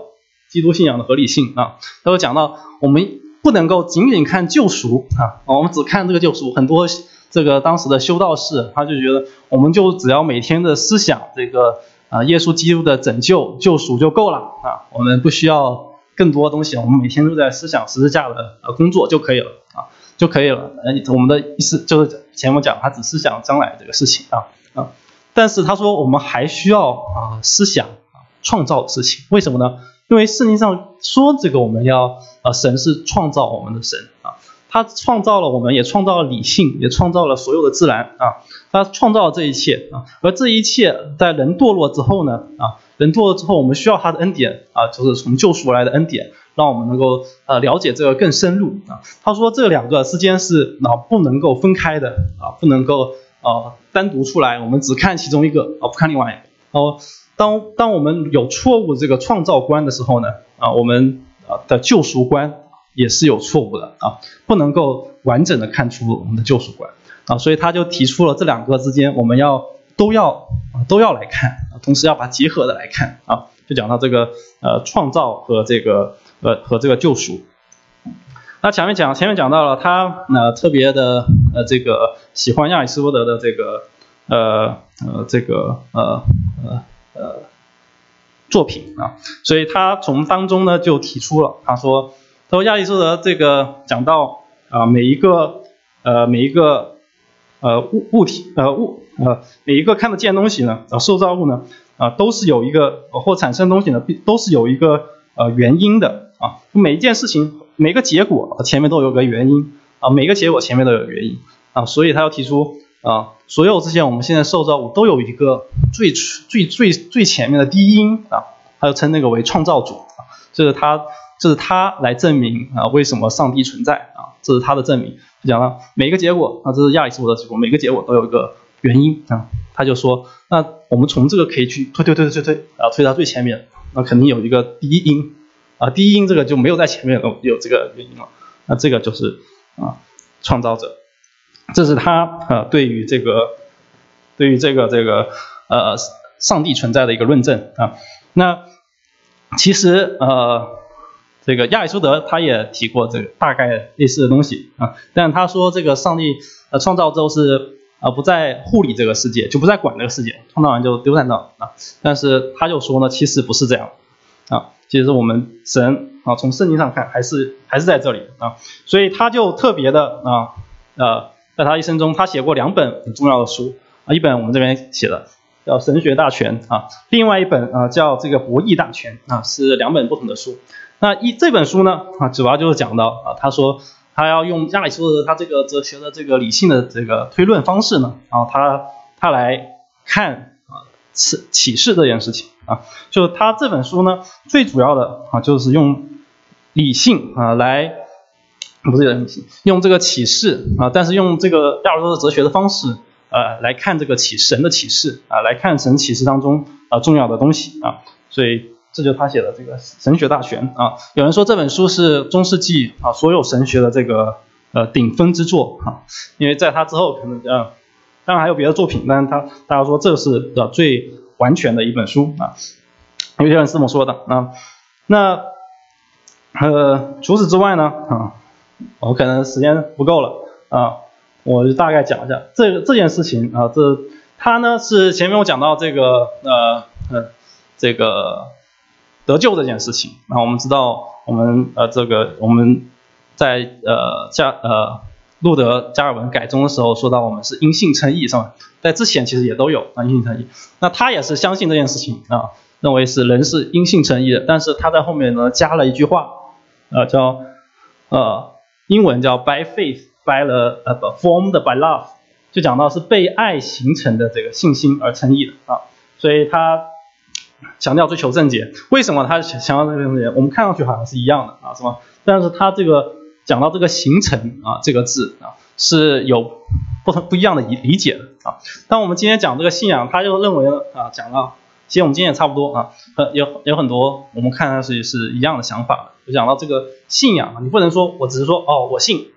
基督信仰的合理性啊，他就讲到我们不能够仅仅看救赎啊，我们只看这个救赎，很多这个当时的修道士他就觉得我们就只要每天的思想这个。啊，耶稣基督的拯救救赎就够了啊，我们不需要更多东西，我们每天都在思想十字架的呃工作就可以了啊，就可以了。呃，我们的意思就是前面讲他只思想将来这个事情啊啊，但是他说我们还需要啊思想创造的事情，为什么呢？因为圣经上说这个我们要呃神是创造我们的神。他创造了我们，也创造了理性，也创造了所有的自然啊！他创造了这一切啊！而这一切在人堕落之后呢？啊，人堕落之后，我们需要他的恩典啊，就是从救赎来的恩典，让我们能够呃了解这个更深入啊。他说这两个之间是啊不能够分开的啊，不能够啊单独出来，我们只看其中一个啊，不看另外一个。哦，当当我们有错误这个创造观的时候呢，啊，我们啊的救赎观也是有错误的啊，不能够完整的看出我们的救赎观啊，所以他就提出了这两个之间我们要都要都要来看啊，同时要把结合的来看啊，就讲到这个呃创造和这个呃和这个救赎。那前面讲前面讲到了他呃特别的呃这个喜欢亚里士多德的这个呃呃这个呃呃呃作品啊，所以他从当中呢就提出了他说他说亚里士多德这个讲到啊每一个呃每一个呃物物体呃物呃每一个看得见东西呢啊受造物呢啊都是有一个或产生东西呢都是有一个呃原因的啊每一件事情。每个结果前面都有个原因啊，每个结果前面都有原因啊，所以他要提出啊，所有这些我们现在受造物都有一个最最最最前面的第一因啊，他就称那个为创造主啊，这是他这是他来证明啊为什么上帝存在啊，这是他的证明。讲了每个结果啊，这是亚里士多德结果，每个结果都有一个原因啊，他就说那我们从这个可以去推推推推推啊，推到最前面，那肯定有一个第一因。啊，第一因这个就没有在前面有有这个原因了，那这个就是啊创造者，这是他啊对于这个对于这个这个呃上帝存在的一个论证啊。那其实呃这个亚里士多德他也提过这个大概类似的东西啊，但他说这个上帝呃创造之后是啊不再护理这个世界，就不再管这个世界，创造完就丢在那啊。但是他就说呢，其实不是这样啊。其实我们神啊，从圣经上看还是还是在这里啊，所以他就特别的啊呃，在他一生中，他写过两本很重要的书啊，一本我们这边写的叫《神学大全》啊，另外一本啊叫这个《博弈大全》啊，是两本不同的书。那一这本书呢啊，主要就是讲到啊，他说他要用亚里士多德他这个哲学的这个理性的这个推论方式呢啊，他他来看啊。启启示这件事情啊，就他这本书呢，最主要的啊，就是用理性啊来，不是理性，用这个启示啊，但是用这个亚里士多德哲学的方式呃来看这个启示神的启示啊，来看神启示当中啊重要的东西啊，所以这就是他写的这个神学大全啊。有人说这本书是中世纪啊所有神学的这个呃顶峰之作啊，因为在他之后可能呃。当然还有别的作品，但是他大家说这是的最完全的一本书啊，有些人是这么说的啊。那呃除此之外呢啊，我可能时间不够了啊，我就大概讲一下这这件事情啊，这他呢是前面我讲到这个呃呃这个得救这件事情那，我们知道我们呃这个我们在呃加呃。路德加尔文改宗的时候说到我们是因信称义是吧？在之前其实也都有啊因信称义，那他也是相信这件事情啊，认为是人是因信称义的，但是他在后面呢加了一句话，呃叫呃英文叫 by faith by the 呃 formed by love，就讲到是被爱形成的这个信心而称义的啊，所以他强调追求正解，为什么他强调这个正解？我们看上去好像是一样的啊，是吧？但是他这个。讲到这个形成啊这个字啊是有不同不一样的理理解的啊。当我们今天讲这个信仰，他就认为啊讲到，其实我们今天也差不多啊，有有很多我们看上去是一样的想法。就讲到这个信仰啊，你不能说我只是说哦我信，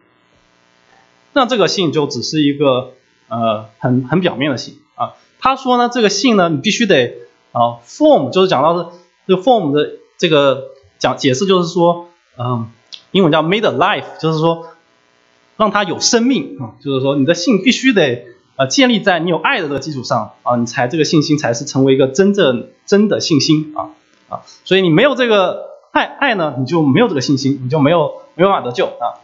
那这个信就只是一个呃很很表面的信啊。他说呢这个信呢你必须得啊 form 就是讲到的这个 form 的这个讲解释就是说嗯。英文叫 made life，就是说让它有生命啊，就是说你的信必须得呃建立在你有爱的这个基础上啊，你才这个信心才是成为一个真正真的信心啊啊，所以你没有这个爱爱呢，你就没有这个信心，你就没有没办法得救啊，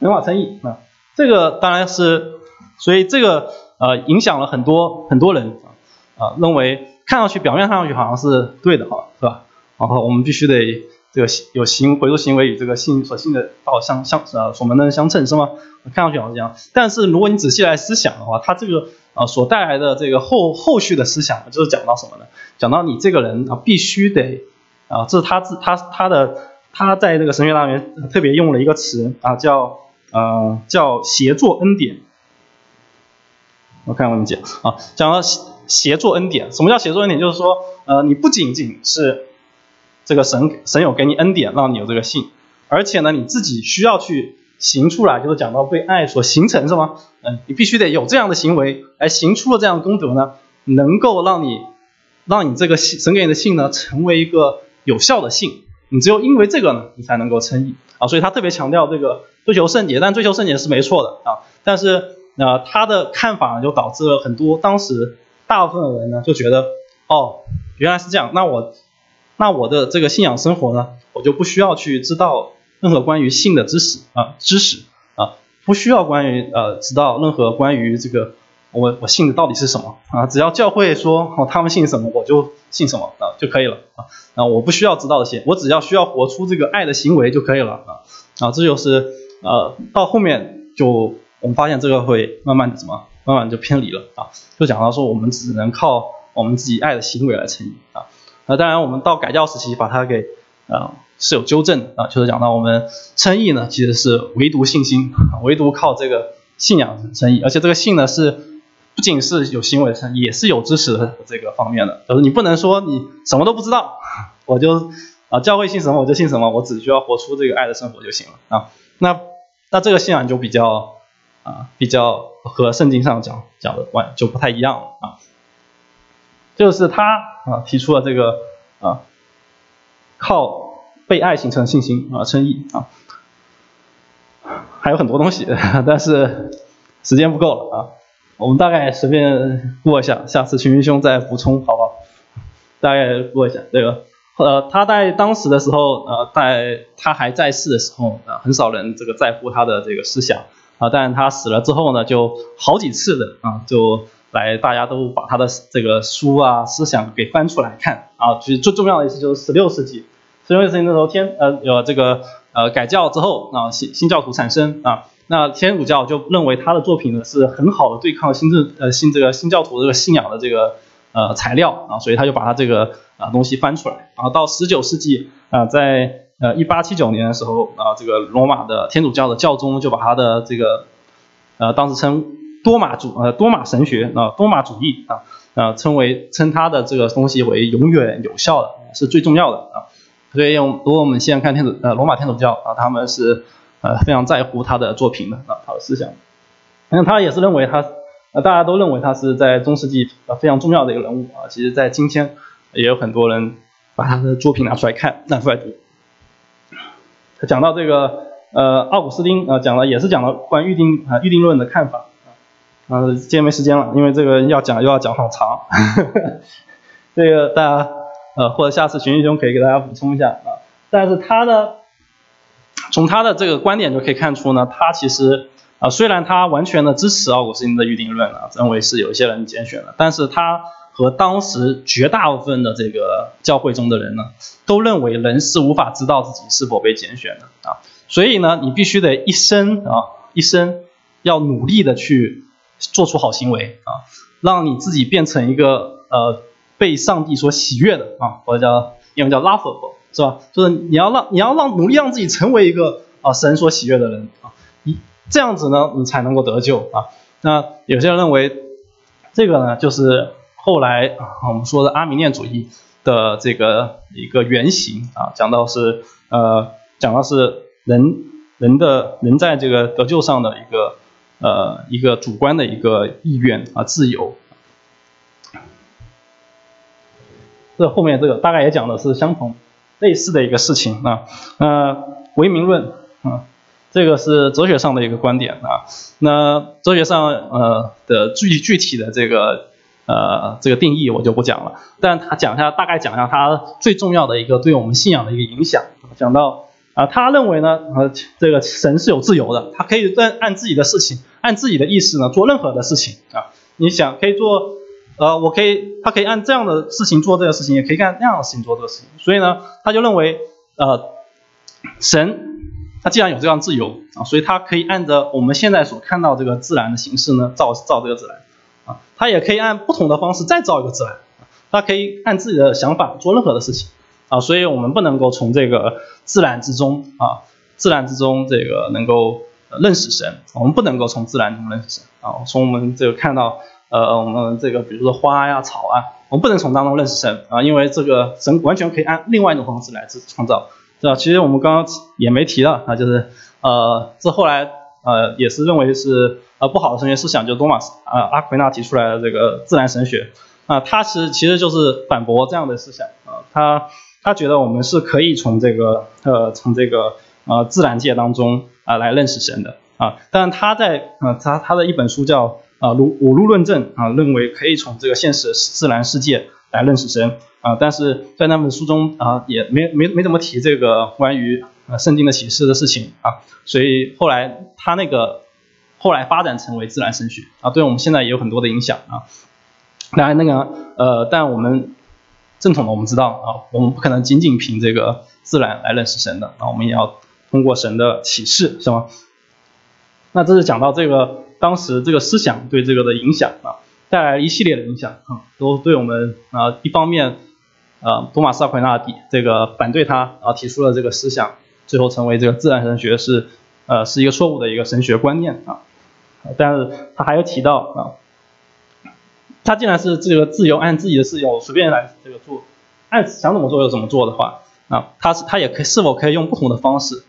没办法称义啊，这个当然是，所以这个呃影响了很多很多人啊，认为看上去表面上去好像是对的哈，是吧？然后我们必须得。这个有行回溯行为与这个信所信的道相相呃所门的相称是吗？看上去好像是这样，但是如果你仔细来思想的话，它这个呃所带来的这个后后续的思想就是讲到什么呢？讲到你这个人啊必须得啊，这是他自他他的他在这个神学大学特别用了一个词啊叫呃叫协作恩典我看我们讲啊，讲到协作恩典，什么叫协作恩典？就是说，呃，你不仅仅是这个神神有给你恩典，让你有这个信，而且呢，你自己需要去行出来，就是讲到被爱所形成，是吗？嗯，你必须得有这样的行为，来行出了这样的功德呢，能够让你让你这个信神给你的信呢，成为一个有效的信。你只有因为这个呢，你才能够称义啊。所以他特别强调这个追求圣洁，但追求圣洁是没错的啊。但是呃，他的看法呢，就导致了很多当时大部分人呢，就觉得哦，原来是这样，那我。那我的这个信仰生活呢，我就不需要去知道任何关于性的知识啊，知识啊，不需要关于呃知道任何关于这个我我信的到底是什么啊，只要教会说哦他们信什么我就信什么啊就可以了啊啊我不需要知道这些，我只要需要活出这个爱的行为就可以了啊啊这就是呃到后面就我们发现这个会慢慢的什么慢慢就偏离了啊，就讲到说我们只能靠我们自己爱的行为来成义啊。那当然，我们到改教时期把它给，呃，是有纠正啊，就是讲到我们称义呢，其实是唯独信心，*laughs* 唯独靠这个信仰称义，而且这个信呢是不仅是有行为称，也是有知识的这个方面的，就是你不能说你什么都不知道，*laughs* 我就啊教会信什么我就信什么，我只需要活出这个爱的生活就行了啊。那那这个信仰就比较啊比较和圣经上讲讲的完就不太一样了啊。就是他啊提出了这个啊靠被爱形成信心啊称义啊，还有很多东西，但是时间不够了啊，我们大概随便过一下，下次群英兄再补充好不好？大概过一下这个呃他在当时的时候呃在他还在世的时候啊很少人这个在乎他的这个思想啊，但他死了之后呢就好几次的啊就。来，大家都把他的这个书啊、思想给翻出来看啊。其实最重要的一次就是十六世纪，十六世纪那时候天呃有这个呃改教之后啊，新新教徒产生啊，那天主教就认为他的作品呢是很好的对抗新政呃新这个新教徒这个信仰的这个呃材料啊，所以他就把他这个啊东西翻出来。然后到十九世纪啊，在呃一八七九年的时候啊，这个罗马的天主教的教宗就把他的这个呃当时称。多马主呃多马神学啊多马主义啊啊称为称他的这个东西为永远有效的是最重要的啊，所以用如果我们现在看天主呃罗马天主教啊他们是呃非常在乎他的作品的啊他的思想，那他也是认为他呃大家都认为他是在中世纪呃非常重要的一个人物啊，其实在今天也有很多人把他的作品拿出来看拿出来读，他讲到这个呃奥古斯丁啊讲了也是讲了关于预定啊预定论的看法。啊，啊今天没时间了，因为这个要讲又要讲好长，*laughs* 这个大家呃或者下次群英兄可以给大家补充一下啊。但是他呢，从他的这个观点就可以看出呢，他其实啊虽然他完全的支持奥古斯丁的预定论啊，认为是有一些人拣选的，但是他和当时绝大部分的这个教会中的人呢，都认为人是无法知道自己是否被拣选的啊，所以呢，你必须得一生啊一生要努力的去。做出好行为啊，让你自己变成一个呃被上帝所喜悦的啊，或者叫英文叫 lovable 是吧？就是你要让你要让努力让自己成为一个啊神所喜悦的人啊，一这样子呢，你才能够得救啊。那有些人认为这个呢，就是后来我们说的阿米念主义的这个一个原型啊，讲到是呃讲到是人人的人在这个得救上的一个。呃，一个主观的一个意愿啊，自由。这后面这个大概也讲的是相同类似的一个事情啊。呃，唯名论啊，这个是哲学上的一个观点啊。那哲学上呃的具具体的这个呃这个定义我就不讲了，但他讲一下，大概讲一下他最重要的一个对我们信仰的一个影响，讲到。啊，他认为呢，呃，这个神是有自由的，他可以按按自己的事情，按自己的意思呢做任何的事情啊。你想可以做，呃，我可以，他可以按这样的事情做这个事情，也可以按那样的事情做这个事情。所以呢，他就认为，呃，神他既然有这样自由啊，所以他可以按照我们现在所看到这个自然的形式呢造造这个自然他也可以按不同的方式再造一个自然，他可以按自己的想法做任何的事情。啊，所以我们不能够从这个自然之中啊，自然之中这个能够认识神，我们不能够从自然中认识神啊。从我们这个看到呃我们这个比如说花呀草啊，我们不能从当中认识神啊，因为这个神完全可以按另外一种方式来自创造，对吧？其实我们刚刚也没提到啊，就是呃这后来呃也是认为是呃不好的神学思想，就多马斯啊阿奎那提出来的这个自然神学啊，他是其实就是反驳这样的思想啊，他他觉得我们是可以从这个呃从这个呃自然界当中啊来认识神的。啊，但他在呃他他的一本书叫啊五五路论证啊，认为可以从这个现实自然世界来认识神啊，但是在那本书中啊也没没没怎么提这个关于呃圣经的启示的事情啊，所以后来他那个后来发展成为自然神学啊，对我们现在也有很多的影响啊。当然那个呃，但我们正统的我们知道啊，我们不可能仅仅凭这个自然来认识神的啊，我们也要通过神的启示，是吗？那这是讲到这个当时这个思想对这个的影响啊，带来一系列的影响啊，都对我们啊一方面，呃，托马斯阿奎那这个反对他啊提出了这个思想，最后成为这个自然神学是呃是一个错误的一个神学观念啊，但是他还有提到啊，他既然是这个自由按自己的自由随便来这个做，按想怎么做就怎么做的话啊，他是他也可以是否可以用不同的方式。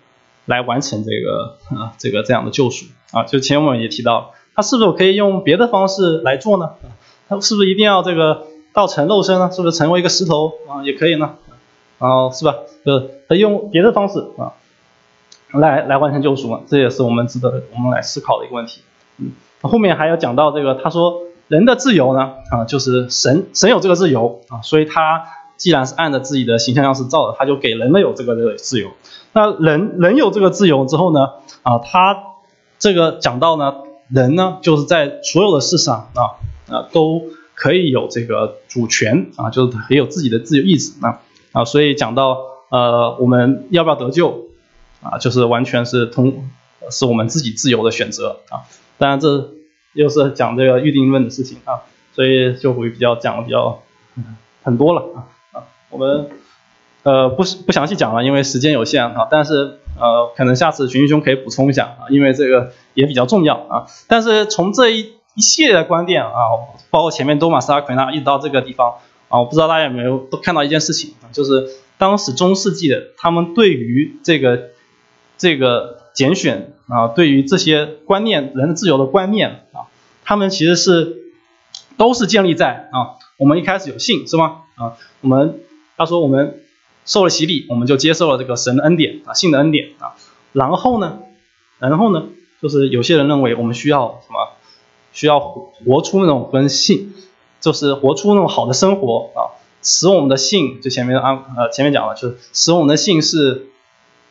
来完成这个啊，这个这样的救赎啊，就前面也提到，他是否可以用别的方式来做呢？他是不是一定要这个道成肉身呢？是不是成为一个石头啊也可以呢？然后是吧？就是他用别的方式啊，来来完成救赎嘛，这也是我们值得我们来思考的一个问题。嗯，后面还要讲到这个，他说人的自由呢啊，就是神神有这个自由啊，所以他既然是按照自己的形象样式造的，他就给人类有这个自由。那人人有这个自由之后呢？啊，他这个讲到呢，人呢就是在所有的事上啊啊都可以有这个主权啊，就是也有自己的自由意志啊啊，所以讲到呃我们要不要得救啊，就是完全是通是我们自己自由的选择啊。当然这又是讲这个预定论的事情啊，所以就会比较讲的比较很多了啊啊我们。呃，不是不详细讲了，因为时间有限啊。但是呃，可能下次群兄可以补充一下啊，因为这个也比较重要啊。但是从这一一系列的观点啊，包括前面多马斯阿奎纳一直到这个地方啊，我不知道大家有没有都看到一件事情啊，就是当时中世纪的他们对于这个这个拣选啊，对于这些观念人的自由的观念啊，他们其实是都是建立在啊，我们一开始有信是吗？啊，我们他说我们。受了洗礼，我们就接受了这个神的恩典啊，信的恩典啊。然后呢，然后呢，就是有些人认为我们需要什么？需要活活出那种跟信，就是活出那种好的生活啊，使我们的信，就前面啊呃前面讲了，就是使我们的信是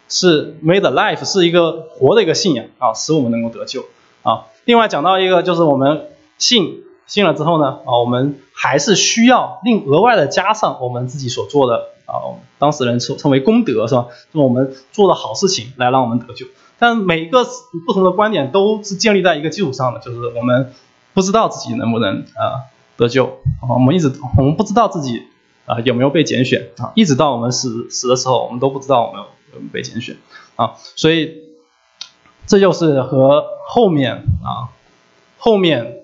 是 made life，是一个活的一个信仰啊，使我们能够得救啊。另外讲到一个就是我们信信了之后呢啊，我们还是需要另额外的加上我们自己所做的。啊，当事人称称为功德是吧？就我们做的好事情来让我们得救，但每个不同的观点都是建立在一个基础上的，就是我们不知道自己能不能啊得救啊，我们一直我们不知道自己啊有没有被拣选啊，一直到我们死死的时候，我们都不知道我们有没有被拣选啊，所以这就是和后面啊后面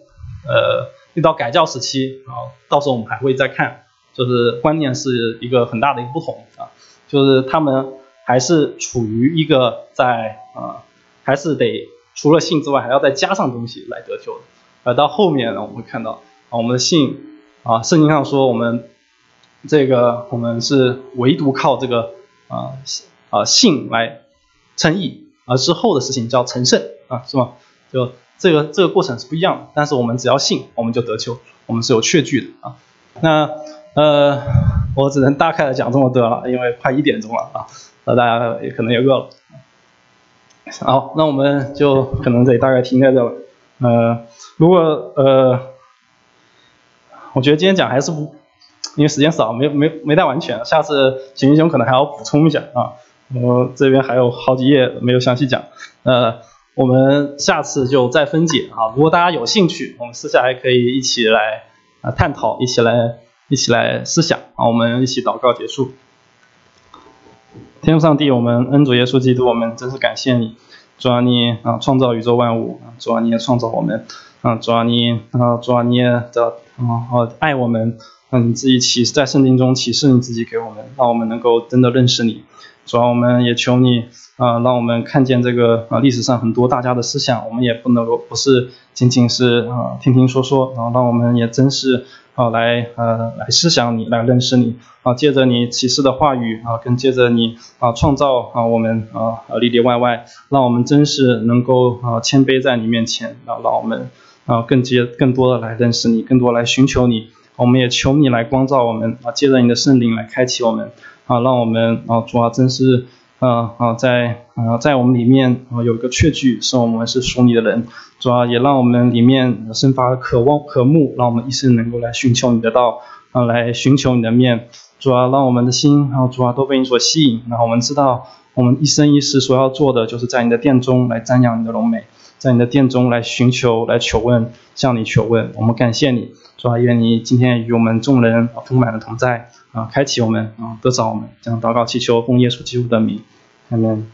呃遇到改教时期啊，到时候我们还会再看。就是观念是一个很大的一个不同啊，就是他们还是处于一个在啊，还是得除了性之外，还要再加上东西来得救。而到后面呢，我们会看到我们的性啊，圣经上说我们这个我们是唯独靠这个啊啊性来称义，而之后的事情叫成圣啊，是吗？就这个这个过程是不一样的，但是我们只要信，我们就得救，我们是有确据的啊。那呃，我只能大概的讲这么多了，因为快一点钟了啊，那大家也可能也饿了。好，那我们就可能得大概停在这了。呃，如果呃，我觉得今天讲还是不，因为时间少，没没没带完全，下次秦英雄可能还要补充一下啊。我这边还有好几页没有详细讲，呃，我们下次就再分解啊。如果大家有兴趣，我们私下还可以一起来啊探讨，一起来。一起来思想啊！我们一起祷告结束。天父上帝，我们恩主耶稣基督，我们真是感谢你，主啊你啊创造宇宙万物，主啊你也创造我们啊，主啊你啊，主啊你的啊爱我们，嗯，你自己启示在圣经中启示你自己给我们，让我们能够真的认识你。主要，我们也求你啊，让我们看见这个啊历史上很多大家的思想，我们也不能够不是仅仅是啊听听说说，然后让我们也真是。啊，来呃，来思想你，来认识你啊，借着你启示的话语啊，跟借着你啊创造啊，我们啊里里外外，让我们真是能够啊谦卑在你面前啊，让我们啊更接更多的来认识你，更多来寻求你。我们也求你来光照我们啊，借着你的圣灵来开启我们啊，让我们啊主啊真是。啊啊，在啊在我们里面啊有一个确据，是我们是属你的人，主要也让我们里面生发渴望渴慕，让我们一生能够来寻求你的道啊，来寻求你的面，主要让我们的心啊主要都被你所吸引，然后我们知道我们一生一世所要做的，就是在你的殿中来瞻仰你的荣美，在你的殿中来寻求来求问，向你求问，我们感谢你，主啊愿你今天与我们众人啊充满的同在。啊，开启我们啊，得着我们，将祷告祈求奉耶稣基督的名，阿门。